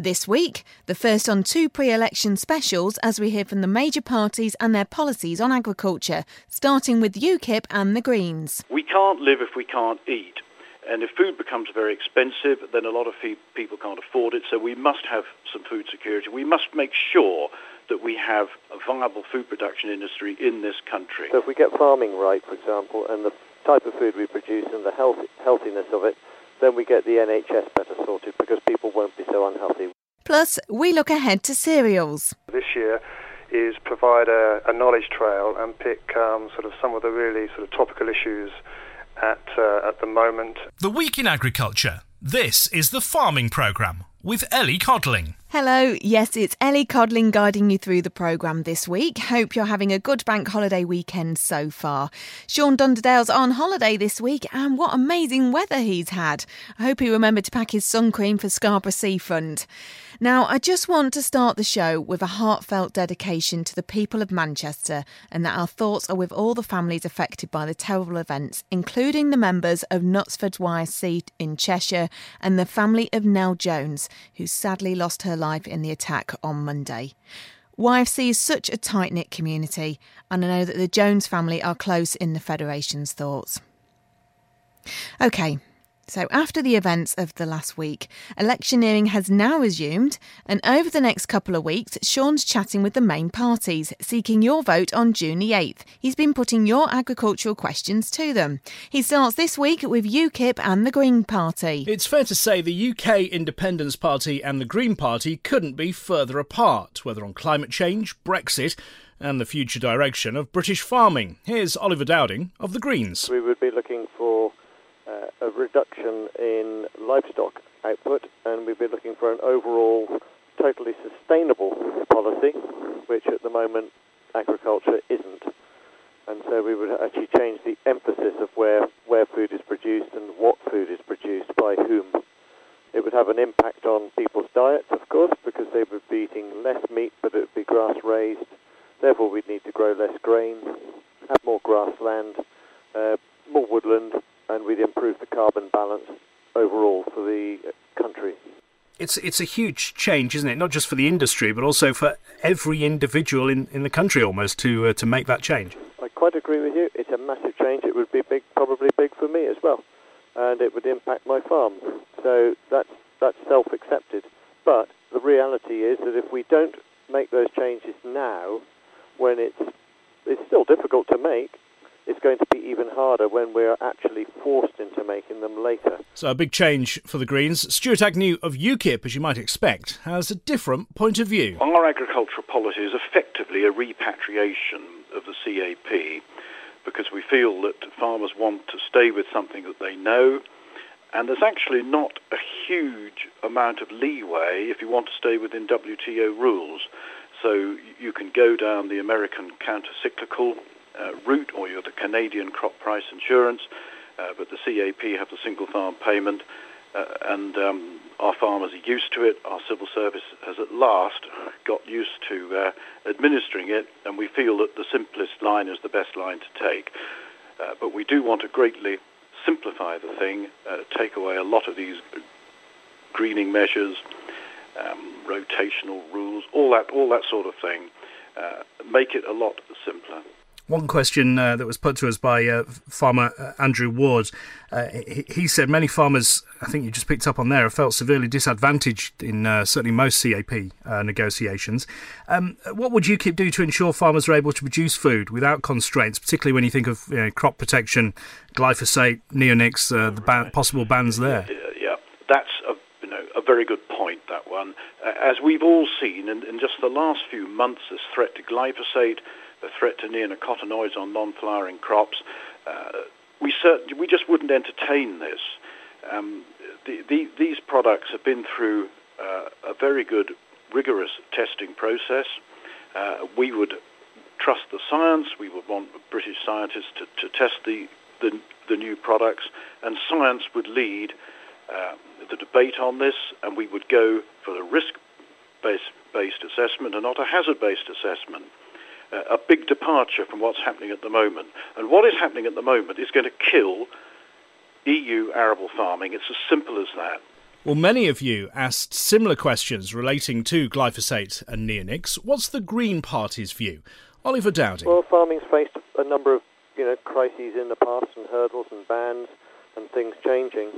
This week, the first on two pre election specials as we hear from the major parties and their policies on agriculture, starting with UKIP and the Greens. We can't live if we can't eat. And if food becomes very expensive, then a lot of people can't afford it. So we must have some food security. We must make sure that we have a viable food production industry in this country. So if we get farming right, for example, and the type of food we produce and the health, healthiness of it, then we get the NHS better sorted because people won't be so unhealthy. Plus, we look ahead to cereals. This year is provide a, a knowledge trail and pick um, sort of some of the really sort of topical issues at uh, at the moment. The week in agriculture. This is the farming program with Ellie Codling. Hello, yes, it's Ellie Codling guiding you through the programme this week. Hope you're having a good bank holiday weekend so far. Sean Dunderdale's on holiday this week, and what amazing weather he's had. I hope he remembered to pack his sun cream for Scarborough Seafront. Now, I just want to start the show with a heartfelt dedication to the people of Manchester and that our thoughts are with all the families affected by the terrible events, including the members of Knutsford YFC in Cheshire and the family of Nell Jones, who sadly lost her life in the attack on Monday. YFC is such a tight knit community, and I know that the Jones family are close in the Federation's thoughts. Okay, so, after the events of the last week, electioneering has now resumed, and over the next couple of weeks, Sean's chatting with the main parties, seeking your vote on June the 8th. He's been putting your agricultural questions to them. He starts this week with UKIP and the Green Party. It's fair to say the UK Independence Party and the Green Party couldn't be further apart, whether on climate change, Brexit, and the future direction of British farming. Here's Oliver Dowding of the Greens. We would be looking for a reduction in livestock output, and we've been looking for an overall totally sustainable policy, which at the moment agriculture isn't. And so we would actually change the emphasis of where, where food is produced and what food is produced by whom. It would have an impact on people's diets, of course, because they would be eating less meat, but it would be grass raised. Therefore, we'd need to grow less grain, have more grassland, uh, more woodland, and we'd improve the carbon balance overall for the country. It's it's a huge change, isn't it? Not just for the industry, but also for every individual in, in the country, almost to uh, to make that change. I quite agree with you. It's a massive change. It would be big, probably big for me as well, and it would impact my farm. So that's that's self-accepted. But the reality is that if we don't make those changes now, when it's it's still difficult to make, it's going to be even harder when we're actually forced into making them later. So, a big change for the Greens. Stuart Agnew of UKIP, as you might expect, has a different point of view. Our agricultural policy is effectively a repatriation of the CAP because we feel that farmers want to stay with something that they know. And there's actually not a huge amount of leeway if you want to stay within WTO rules. So you can go down the American counter-cyclical uh, route, or you're the Canadian crop price insurance, uh, but the CAP have the single farm payment, uh, and um, our farmers are used to it. Our civil service has at last got used to uh, administering it, and we feel that the simplest line is the best line to take. Uh, but we do want to greatly simplify the thing, uh, take away a lot of these greening measures, um, rotational rules, all that, all that sort of thing. make it a lot simpler. One question uh, that was put to us by uh, farmer uh, Andrew Ward, uh, he, he, said many farmers, I think you just picked up on there, have felt severely disadvantaged in uh, certainly most CAP uh, negotiations. Um, what would UKIP do to ensure farmers are able to produce food without constraints, particularly when you think of you know, crop protection, glyphosate, neonics, the ban- possible bans there? Yeah, yeah. that's a, you know, a very good point, that one. as we've all seen in, in just the last few months, this threat to glyphosate, the threat to neonicotinoids on non-flowering crops. Uh, we certainly we just wouldn't entertain this. Um, the, the, these products have been through uh, a very good, rigorous testing process. Uh, we would trust the science. We would want British scientists to, to test the, the, the new products, and science would lead uh, the debate on this, and we would go for a risk-based assessment and not a hazard-based assessment a big departure from what's happening at the moment. And what is happening at the moment is going to kill EU arable farming. It's as simple as that. Well, many of you asked similar questions relating to glyphosate and neonics. What's the Green Party's view? Oliver Dowding. Well, farming's faced a number of you know crises in the past and hurdles and bans and things changing.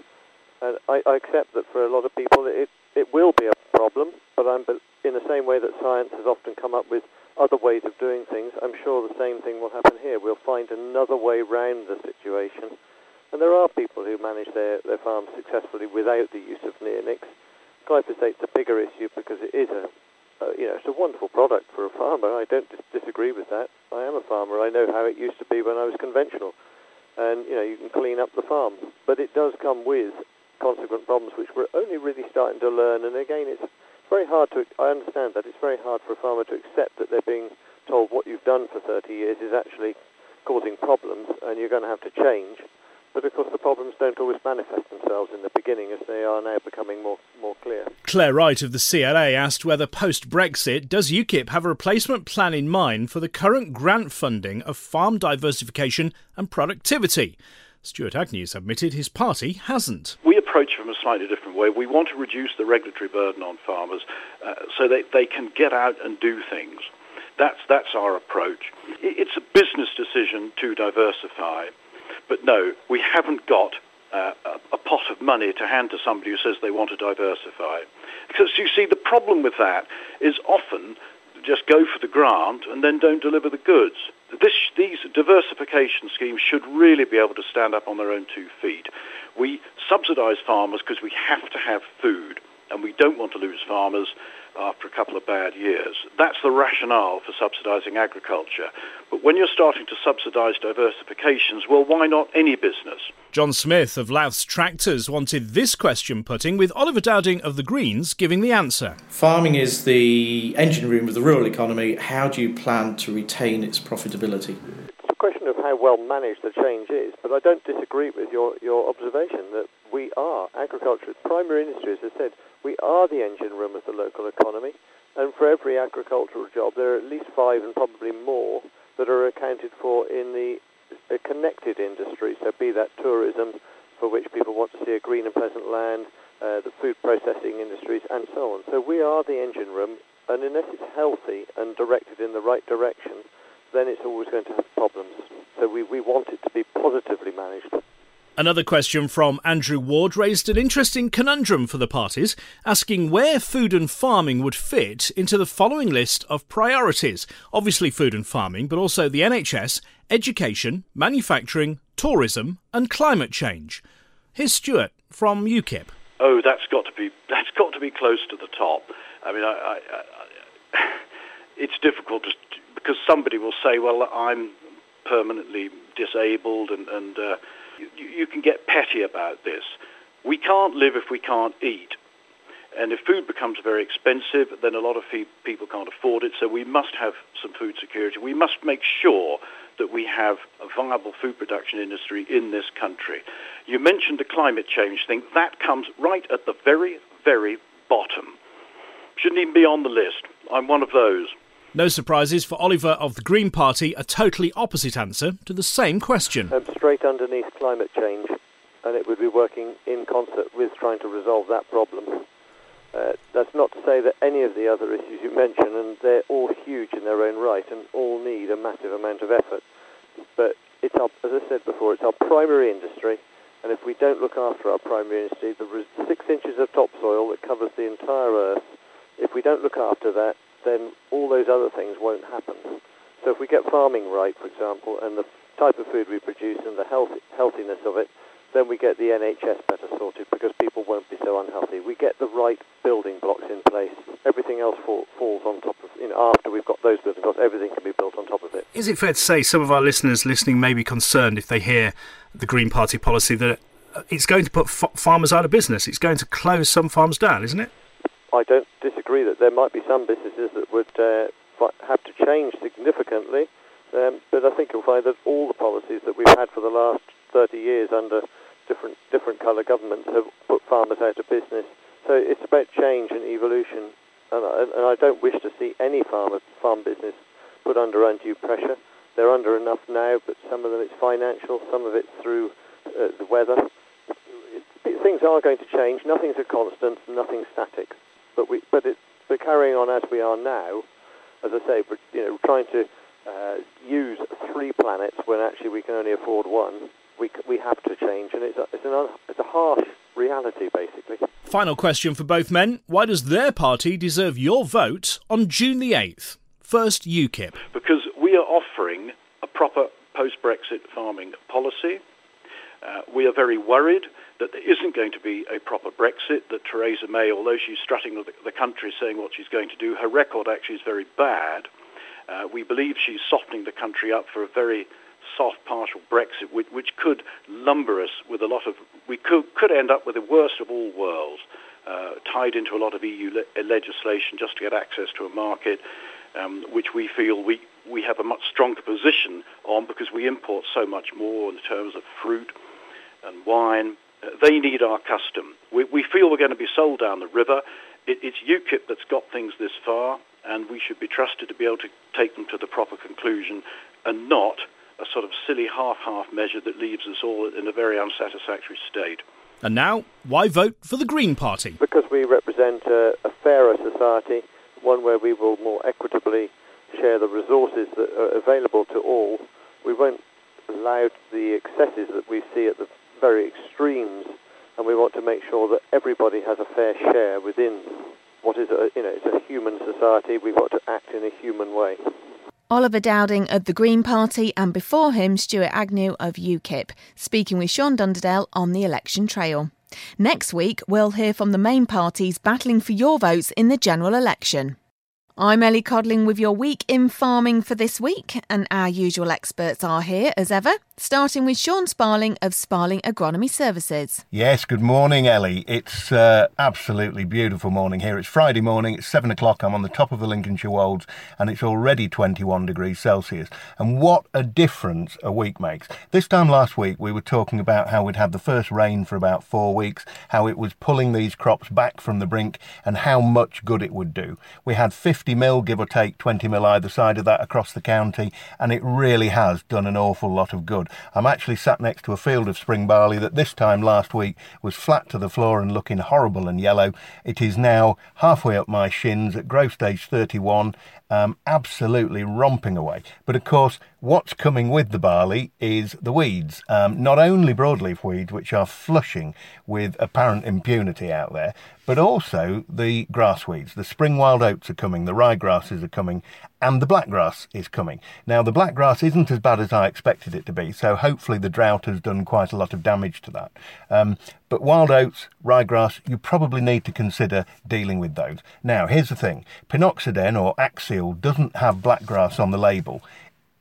And I, I accept that for a lot of people it, it will be a problem, but I'm in the same way that science has often come up with other ways of doing things, I'm sure the same thing will happen here. We'll find another way round the situation and there are people who manage their, their farms successfully without the use of neonics. Glyphosate's a bigger issue because it is a, you know, it's a wonderful product for a farmer. I don't dis- disagree with that. I am a farmer. I know how it used to be when I was conventional. And, you know, you can clean up the farm. But it does come with consequent problems which we're only really starting to learn. And again, it's very hard to, I understand that, it's very hard for a farmer to accept that they're being told what you've done for 30 years is actually causing problems and you're going to have to change. But of course, the problems don't always manifest themselves in the beginning as they are now becoming more, more clear. Claire Wright of the CLA asked whether post Brexit, does UKIP have a replacement plan in mind for the current grant funding of farm diversification and productivity? Stuart Agnew's admitted his party hasn't. We approach from a slightly different way. We want to reduce the regulatory burden on farmers uh, so that they can get out and do things. That's, that's our approach. It's a business decision to diversify. But no, we haven't got uh, a, a pot of money to hand to somebody who says they want to diversify. Because you see, the problem with that is often just go for the grant and then don't deliver the goods. This, these diversification schemes should really be able to stand up on their own two feet. We subsidise farmers because we have to have food, and we don't want to lose farmers after a couple of bad years. That's the rationale for subsidising agriculture. But when you're starting to subsidise diversifications, well, why not any business? John Smith of Louth's Tractors wanted this question putting, with Oliver Dowding of the Greens giving the answer. Farming is the engine room of the rural economy. How do you plan to retain its profitability? It's a question of how well managed the change is, but I don't disagree with your, your observation that we are, agriculture, primary industry, as I said, we are the engine room of the local economy, and for every agricultural job, there are at least five and probably more that are accounted for in the connected industry. So, be that tourism, for which people want to see a green and pleasant land, uh, the food processing industries, and so on. So, we are the engine room, and unless it's healthy and directed in the right direction, then it's always going to have problems. So, we, we want it to be positively managed. Another question from Andrew Ward raised an interesting conundrum for the parties, asking where food and farming would fit into the following list of priorities. Obviously, food and farming, but also the NHS, education, manufacturing, tourism, and climate change. Here's Stuart from UKIP. Oh, that's got to be that's got to be close to the top. I mean, I, I, I, it's difficult to, because somebody will say, "Well, I'm permanently disabled," and and uh, you, can get petty about this. We can't live if we can't eat. And if food becomes very expensive, then a lot of people can't afford it. So we must have some food security. We must make sure that we have a viable food production industry in this country. You mentioned the climate change thing. That comes right at the very, very bottom. Shouldn't even be on the list. I'm one of those. No surprises for Oliver of the Green Party, a totally opposite answer to the same question. Um, straight underneath climate change, and it would be working in concert with trying to resolve that problem. Uh, that's not to say that any of the other issues you mentioned, and they're all huge in their own right and all need a massive amount of effort. But it's our, as I said before, it's our primary industry, and if we don't look after our primary industry, the six inches of topsoil that covers the entire earth, if we don't look after that, then all those other things won't happen. So if we get farming right, for example, and the type of food we produce and the health, healthiness of it, then we get the NHS better sorted because people won't be so unhealthy. We get the right building blocks in place. Everything else fall, falls on top of, you know, after we've got those building blocks, everything can be built on top of it. Is it fair to say some of our listeners listening may be concerned if they hear the Green Party policy that it's going to put f- farmers out of business? It's going to close some farms down, isn't it? I don't disagree that there might be some businesses that would uh, have to change significantly, um, but I think you'll find that all the policies that we've had for the last 30 years under different different colour governments have put farmers out of business. So it's about change and evolution, and I, and I don't wish to see any farmer farm business put under undue pressure. They're under enough now, but some of them it's financial, some of it's through uh, the weather. It, things things are going to change. Nothing's a constant, nothing's static. But we, but it, but carrying on as we are now, as I say, you know, trying to uh, use three planets when actually we can only afford one, we we have to change, and it's a, it's an it's a harsh reality basically. Final question for both men: Why does their party deserve your vote on June the eighth? First, UKIP. Because we are offering a proper post-Brexit farming policy. Uh, we are very worried that there isn't going to be a proper Brexit, that Theresa May, although she's strutting the, country saying what she's going to do, her record actually is very bad. Uh, we believe she's softening the country up for a very soft partial Brexit, which, which could lumber us with a lot of, we could, could end up with the worst of all worlds, uh, tied into a lot of EU le- legislation just to get access to a market, um, which we feel we, we have a much stronger position on because we import so much more in terms of fruit and wine they need our custom. We, we feel we're going to be sold down the river. It, it's UKIP that's got things this far, and we should be trusted to be able to take them to the proper conclusion and not a sort of silly half-half measure that leaves us all in a very unsatisfactory state. And now, why vote for the Green Party? Because we represent a, a fairer society, one where we will more equitably share the resources that are available to all. We won't allow the excesses that we see at the very extremes, and we want to make sure that everybody has a fair share within what is a you know it's a human society. We've got to act in a human way. Oliver Dowding of the Green Party and before him Stuart Agnew of UKIP, speaking with Sean Dunderdale on the election trail. Next week, we'll hear from the main parties battling for your votes in the general election. I'm Ellie Codling with your week in farming for this week, and our usual experts are here as ever starting with Sean Sparling of Sparling Agronomy Services. Yes, good morning, Ellie. It's uh, absolutely beautiful morning here. It's Friday morning, it's seven o'clock. I'm on the top of the Lincolnshire Wolds, and it's already 21 degrees Celsius. And what a difference a week makes. This time last week, we were talking about how we'd had the first rain for about four weeks, how it was pulling these crops back from the brink, and how much good it would do. We had 50 mil, give or take 20 mil either side of that across the county, and it really has done an awful lot of good. I'm actually sat next to a field of spring barley that this time last week was flat to the floor and looking horrible and yellow. It is now halfway up my shins at growth stage 31 um, absolutely romping away. But of course, what's coming with the barley is the weeds. Um, not only broadleaf weeds, which are flushing with apparent impunity out there, but also the grass weeds. The spring wild oats are coming, the ryegrasses are coming, and the blackgrass is coming. Now, the blackgrass isn't as bad as I expected it to be, so hopefully the drought has done quite a lot of damage to that. Um, but wild oats, ryegrass, you probably need to consider dealing with those. Now, here's the thing Pinoxaden or Axial doesn't have blackgrass on the label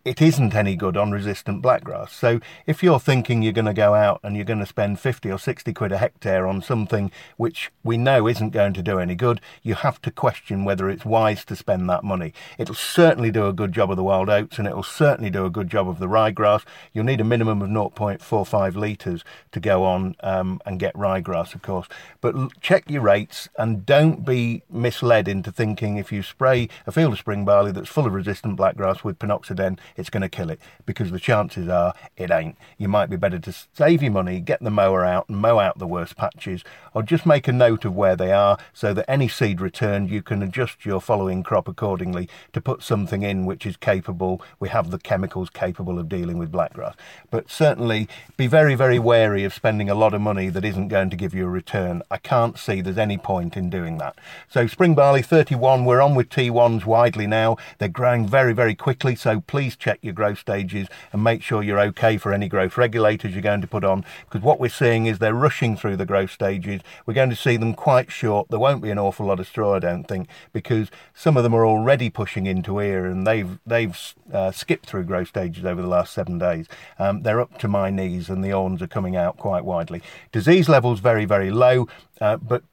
it isn't any good on resistant blackgrass. So if you're thinking you're going to go out and you're going to spend 50 or 60 quid a hectare on something which we know isn't going to do any good, you have to question whether it's wise to spend that money. It'll certainly do a good job of the wild oats and it'll certainly do a good job of the ryegrass. You'll need a minimum of 0.45 litres to go on um, and get ryegrass, of course. But check your rates and don't be misled into thinking if you spray a field of spring barley that's full of resistant blackgrass with pinoxaden, it's going to kill it because the chances are it ain't. You might be better to save your money, get the mower out and mow out the worst patches, or just make a note of where they are so that any seed returned you can adjust your following crop accordingly to put something in which is capable. We have the chemicals capable of dealing with blackgrass. But certainly be very, very wary of spending a lot of money that isn't going to give you a return. I can't see there's any point in doing that. So spring barley 31, we're on with T1s widely now. They're growing very, very quickly, so please check your growth stages and make sure you're okay for any growth regulators you're going to put on because what we're seeing is they're rushing through the growth stages. We're going to see them quite short. There won't be an awful lot of straw, I don't think, because some of them are already pushing into ear and they've they've uh, skipped through growth stages over the last seven days. Um, they're up to my knees and the awns are coming out quite widely. Disease levels very very low, uh, but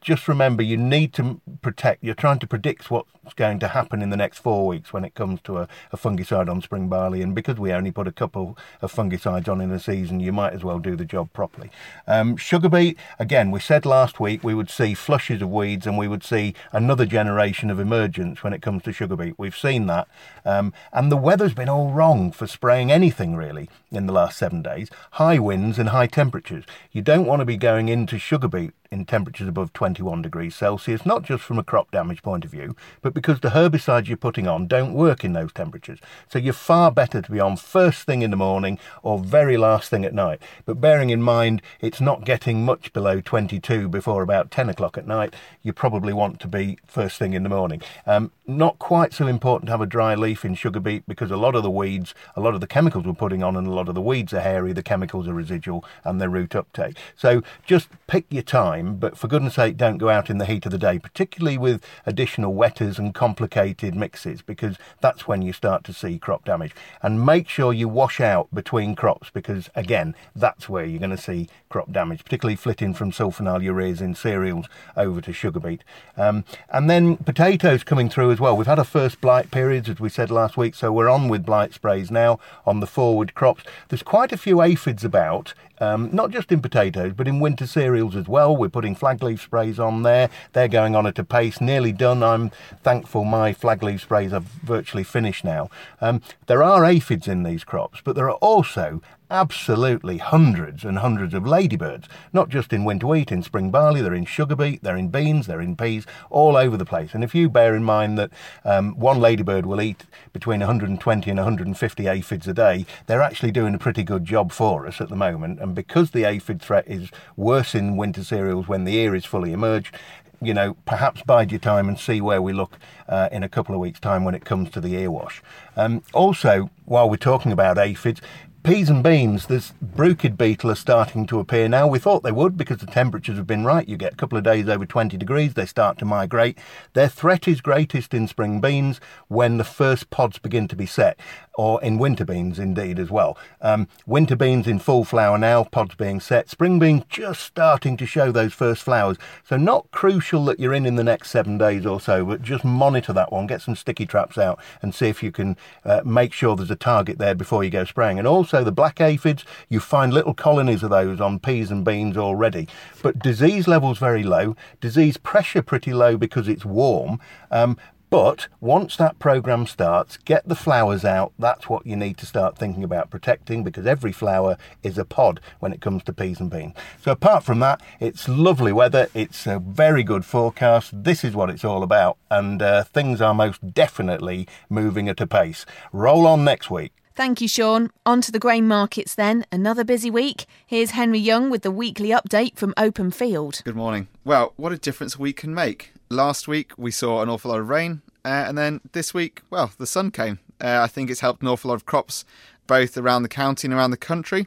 just remember you need to protect, you're trying to predict what's going to happen in the next four weeks when it comes to a, a fungicide on spring barley. And because we only put a couple of fungicides on in a season, you might as well do the job properly. Um, sugar beet, again, we said last week we would see flushes of weeds and we would see another generation of emergence when it comes to sugar beet. We've seen that. Um, and the weather's been all wrong for spraying anything really in the last seven days. High winds and high temperatures. You don't want to be going into sugar beet in temperatures above 21 degrees Celsius, not just from a crop damage point of view, but because the herbicides you're putting on don't work in those temperatures. So you're far better to be on first thing in the morning or very last thing at night. But bearing in mind it's not getting much below 22 before about 10 o'clock at night, you probably want to be first thing in the morning. Um, not quite so important to have a dry leaf in sugar beet because a lot of the weeds, a lot of the chemicals we're putting on, and a lot of the weeds are hairy, the chemicals are residual, and their root uptake. So just pick your time time, but for goodness sake, don't go out in the heat of the day, particularly with additional wetters and complicated mixes, because that's when you start to see crop damage. And make sure you wash out between crops, because again, that's where you're going to see crop damage, particularly flitting from sulfonyl ureas in cereals over to sugar beet. Um, and then potatoes coming through as well. We've had a first blight period, as we said last week, so we're on with blight sprays now on the forward crops. There's quite a few aphids about um, not just in potatoes, but in winter cereals as well. We're putting flag leaf sprays on there. They're going on at a pace, nearly done. I'm thankful my flag leaf sprays are virtually finished now. Um, there are aphids in these crops, but there are also absolutely hundreds and hundreds of ladybirds, not just in winter wheat, in spring barley, they're in sugar beet, they're in beans, they're in peas, all over the place. And if you bear in mind that um, one ladybird will eat between 120 and 150 aphids a day, they're actually doing a pretty good job for us at the moment. And because the aphid threat is worse in winter cereals when the ear is fully emerged, you know, perhaps bide your time and see where we look uh, in a couple of weeks' time when it comes to the ear wash. Um, also, while we're talking about aphids, Peas and beans, this bruchid beetle are starting to appear now. We thought they would because the temperatures have been right. You get a couple of days over 20 degrees, they start to migrate. Their threat is greatest in spring beans when the first pods begin to be set, or in winter beans indeed as well. Um, winter beans in full flower now, pods being set. Spring beans just starting to show those first flowers. So not crucial that you're in in the next seven days or so, but just monitor that one, get some sticky traps out and see if you can uh, make sure there's a target there before you go spraying. And also the black aphids, you find little colonies of those on peas and beans already. But disease levels very low, disease pressure pretty low because it's warm. Um, but once that program starts, get the flowers out. That's what you need to start thinking about protecting because every flower is a pod when it comes to peas and beans. So, apart from that, it's lovely weather. It's a very good forecast. This is what it's all about. And uh, things are most definitely moving at a pace. Roll on next week. Thank you, Sean. On to the grain markets then. Another busy week. Here's Henry Young with the weekly update from Open Field. Good morning. Well, what a difference a week can make. Last week we saw an awful lot of rain, uh, and then this week, well, the sun came. Uh, I think it's helped an awful lot of crops, both around the county and around the country.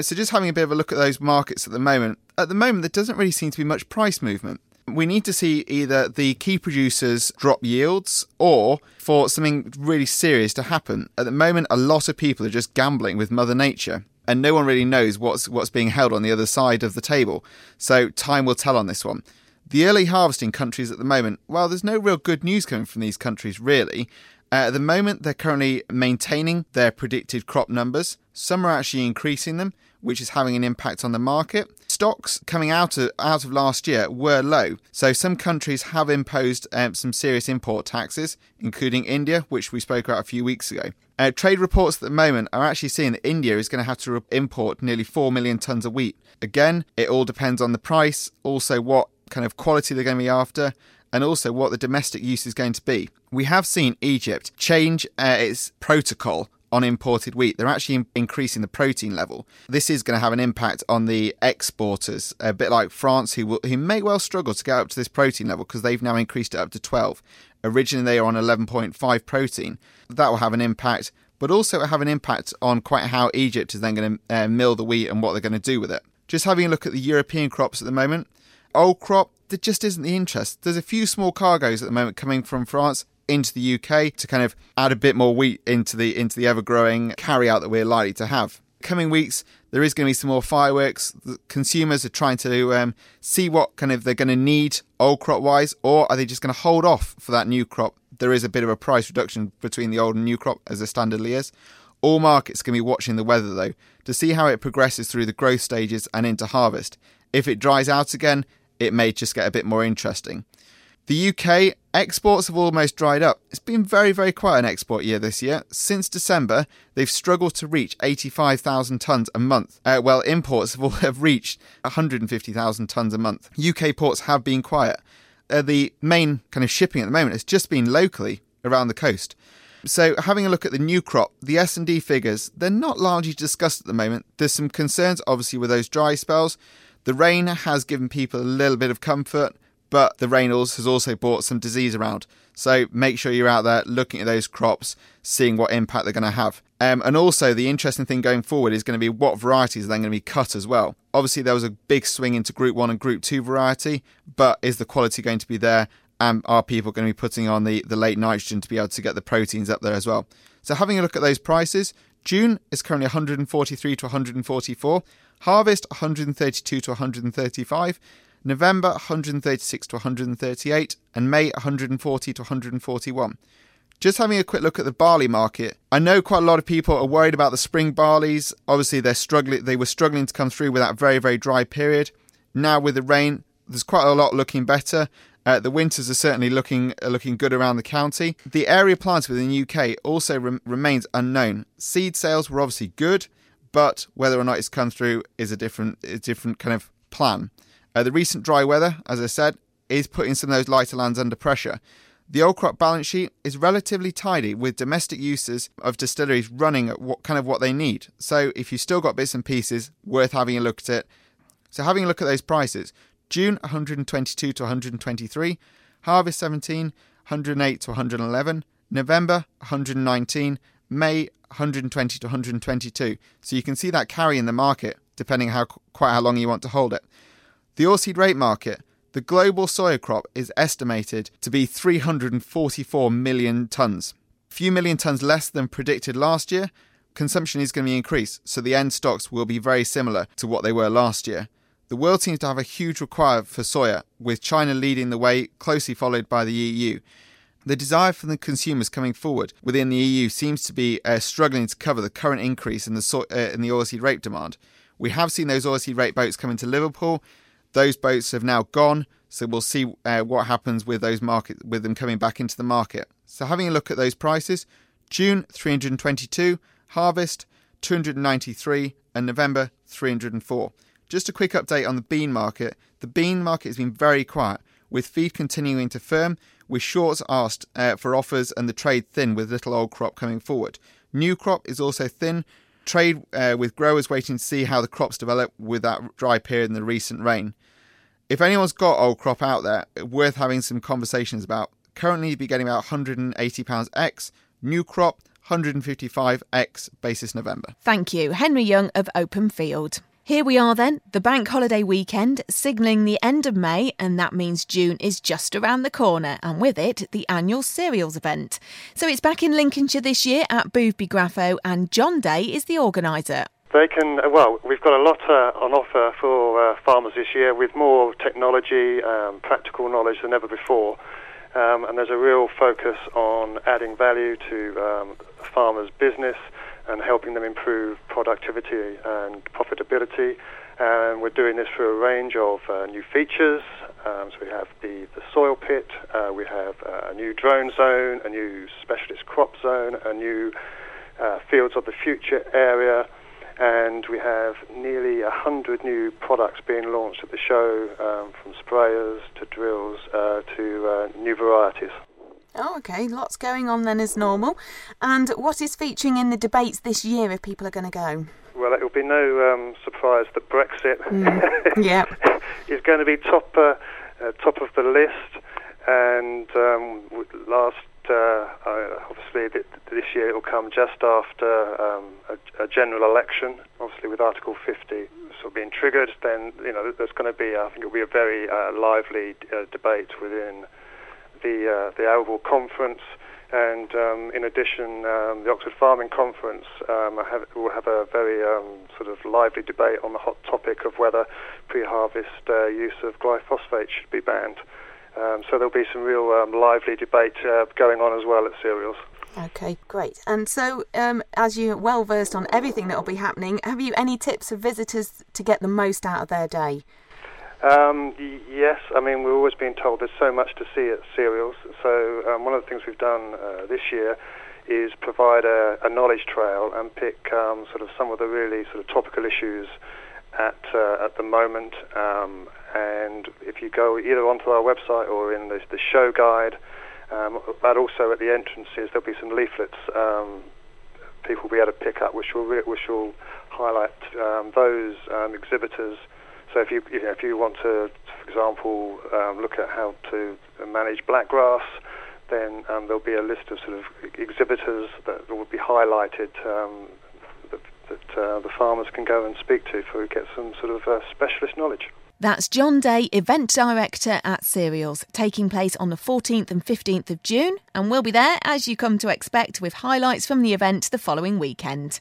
So, just having a bit of a look at those markets at the moment. At the moment, there doesn't really seem to be much price movement we need to see either the key producers drop yields or for something really serious to happen. At the moment, a lot of people are just gambling with Mother Nature. And no one really knows what's what's being held on the other side of the table. So time will tell on this one. The early harvesting countries at the moment, well, there's no real good news coming from these countries, really. Uh, at the moment, they're currently maintaining their predicted crop numbers. Some are actually increasing them, which is having an impact on the market stocks coming out of out of last year were low. So some countries have imposed um, some serious import taxes, including India, which we spoke about a few weeks ago. Uh, trade reports at the moment are actually seeing that India is going to have to re- import nearly 4 million tonnes of wheat. Again, it all depends on the price, also what kind of quality they're going to be after, and also what the domestic use is going to be. We have seen Egypt change uh, its protocol on imported wheat. They're actually increasing the protein level. This is going to have an impact on the exporters, a bit like France, who will, who may well struggle to get up to this protein level because they've now increased it up to 12. Originally, they are on 11.5 protein. That will have an impact, but also have an impact on quite how Egypt is then going to uh, mill the wheat and what they're going to do with it. Just having a look at the European crops at the moment, old crop, there just isn't the interest. There's a few small cargoes at the moment coming from France into the UK to kind of add a bit more wheat into the into the ever growing carry out that we're likely to have. Coming weeks, there is going to be some more fireworks. The consumers are trying to um, see what kind of they're going to need old crop wise, or are they just going to hold off for that new crop? There is a bit of a price reduction between the old and new crop, as there standardly is. All markets can be watching the weather though to see how it progresses through the growth stages and into harvest. If it dries out again, it may just get a bit more interesting. The UK exports have almost dried up. It's been very, very quiet an export year this year. Since December, they've struggled to reach 85,000 tonnes a month. Uh, well, imports have all have reached 150,000 tonnes a month. UK ports have been quiet. Uh, the main kind of shipping at the moment has just been locally around the coast. So, having a look at the new crop, the S&D figures, they're not largely discussed at the moment. There's some concerns obviously with those dry spells. The rain has given people a little bit of comfort but the rain also has also brought some disease around. So make sure you're out there looking at those crops, seeing what impact they're going to have. Um, and also, the interesting thing going forward is going to be what varieties are then going to be cut as well. Obviously, there was a big swing into Group 1 and Group 2 variety, but is the quality going to be there? And are people going to be putting on the, the late nitrogen to be able to get the proteins up there as well? So, having a look at those prices, June is currently 143 to 144, harvest 132 to 135, November 136 to 138, and May 140 to 141. Just having a quick look at the barley market. I know quite a lot of people are worried about the spring barleys. Obviously, they're struggling. They were struggling to come through with that very, very dry period. Now with the rain, there's quite a lot looking better. Uh, the winters are certainly looking uh, looking good around the county. The area planted within the UK also re- remains unknown. Seed sales were obviously good, but whether or not it's come through is a different a different kind of plan. Uh, the recent dry weather, as I said, is putting some of those lighter lands under pressure. The old crop balance sheet is relatively tidy with domestic uses of distilleries running at what kind of what they need. So if you've still got bits and pieces, worth having a look at it. So having a look at those prices, June 122 to 123, Harvest 17 108 to 111, November 119, May 120 to 122. So you can see that carry in the market depending how quite how long you want to hold it. The oilseed rape market, the global soya crop is estimated to be 344 million tonnes. A few million tonnes less than predicted last year. Consumption is going to be increased, so the end stocks will be very similar to what they were last year. The world seems to have a huge requirement for soya, with China leading the way, closely followed by the EU. The desire for the consumers coming forward within the EU seems to be uh, struggling to cover the current increase in the so- uh, in the oilseed rape demand. We have seen those oilseed rape boats come into Liverpool, those boats have now gone, so we'll see uh, what happens with those market with them coming back into the market. So having a look at those prices, June 322, harvest 293, and November 304. Just a quick update on the bean market. The bean market has been very quiet, with feed continuing to firm, with shorts asked uh, for offers and the trade thin with little old crop coming forward. New crop is also thin, trade uh, with growers waiting to see how the crops develop with that dry period and the recent rain. If anyone's got old crop out there, worth having some conversations about. Currently, you'd be getting about £180 X, new crop 155 X basis November. Thank you, Henry Young of Open Field. Here we are then, the bank holiday weekend, signalling the end of May, and that means June is just around the corner, and with it, the annual cereals event. So it's back in Lincolnshire this year at Boothby Graffoe, and John Day is the organiser. They can, uh, well, we've got a lot uh, on offer for uh, farmers this year with more technology, um, practical knowledge than ever before. Um, and there's a real focus on adding value to um, farmers' business and helping them improve productivity and profitability. And we're doing this through a range of uh, new features. Um, so we have the, the soil pit, uh, we have uh, a new drone zone, a new specialist crop zone, a new uh, fields of the future area, and we have nearly 100 new products being launched at the show, um, from sprayers to drills uh, to uh, new varieties. Oh, okay. Lots going on then as normal. And what is featuring in the debates this year if people are going to go? Well, it will be no um, surprise that Brexit mm. yeah. is going to be top uh, uh, top of the list. And um, last, uh, obviously, th- this year it will come just after um, a, a, general election. Obviously, with Article 50 sort of being triggered, then you know there's going to be, I think, it will be a very uh, lively uh, debate within the uh, the Oval Conference, And um, in addition, um, the Oxford Farming Conference um, have, will have a very um, sort of lively debate on the hot topic of whether pre-harvest uh, use of glyphosate should be banned. Um, so there'll be some real lively debate uh, going on as well at cereals. Okay, great. And so, um, as you're well versed on everything that will be happening, have you any tips for visitors to get the most out of their day? Um, yes, I mean, we're always being told there's so much to see at cereals. So, um, one of the things we've done uh, this year is provide a, a knowledge trail and pick um, sort of some of the really sort of topical issues at uh, at the moment. Um, and if you go either onto our website or in the, the show guide, um, but also at the entrances, there'll be some leaflets um, people will be able to pick up, which will re- which will highlight those exhibitors. So if you, if you want to, for example, um, look at how to manage blackgrass, then um, there'll be a list of sort of exhibitors that will be highlighted um, that, that uh, the farmers can go and speak to for get some sort of uh, specialist knowledge. That's John Day, Event Director at Cereals, taking place on the 14th and 15th of June, and we'll be there, as you come to expect, with highlights from the event the following weekend.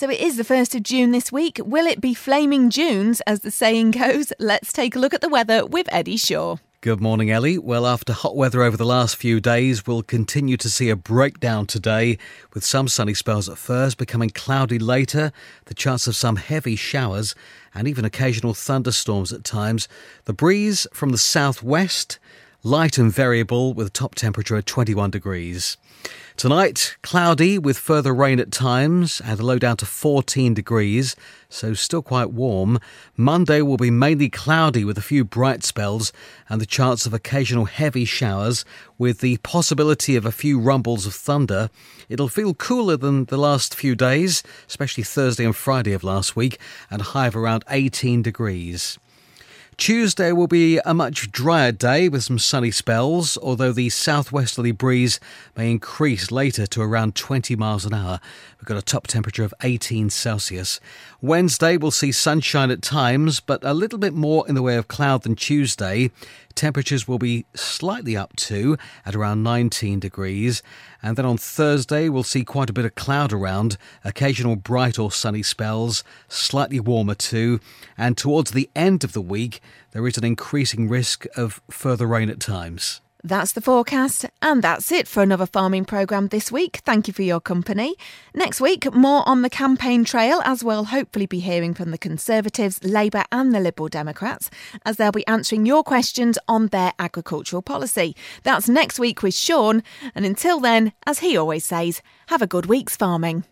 So it is the 1st of June this week. Will it be flaming Junes, as the saying goes? Let's take a look at the weather with Eddie Shaw. Good morning, Ellie. Well, after hot weather over the last few days, we'll continue to see a breakdown today, with some sunny spells at first, becoming cloudy later, the chance of some heavy showers, and even occasional thunderstorms at times. The breeze from the southwest, light and variable, with top temperature at 21 degrees. Tonight, cloudy with further rain at times and a low down to 14 degrees, so still quite warm. Monday will be mainly cloudy with a few bright spells and the chance of occasional heavy showers with the possibility of a few rumbles of thunder. It'll feel cooler than the last few days, especially Thursday and Friday of last week, and high of around 18 degrees. Tuesday will be a much drier day with some sunny spells, although the southwesterly breeze may increase later to around 20 miles an hour. We've got a top temperature of 18 Celsius. Wednesday will see sunshine at times, but a little bit more in the way of cloud than Tuesday. Temperatures will be slightly up to at around 19 degrees. And then on Thursday, we'll see quite a bit of cloud around, occasional bright or sunny spells, slightly warmer too. And towards the end of the week, there is an increasing risk of further rain at times. That's the forecast, and that's it for another farming programme this week. Thank you for your company. Next week, more on the campaign trail, as we'll hopefully be hearing from the Conservatives, Labour, and the Liberal Democrats, as they'll be answering your questions on their agricultural policy. That's next week with Sean, and until then, as he always says, have a good week's farming.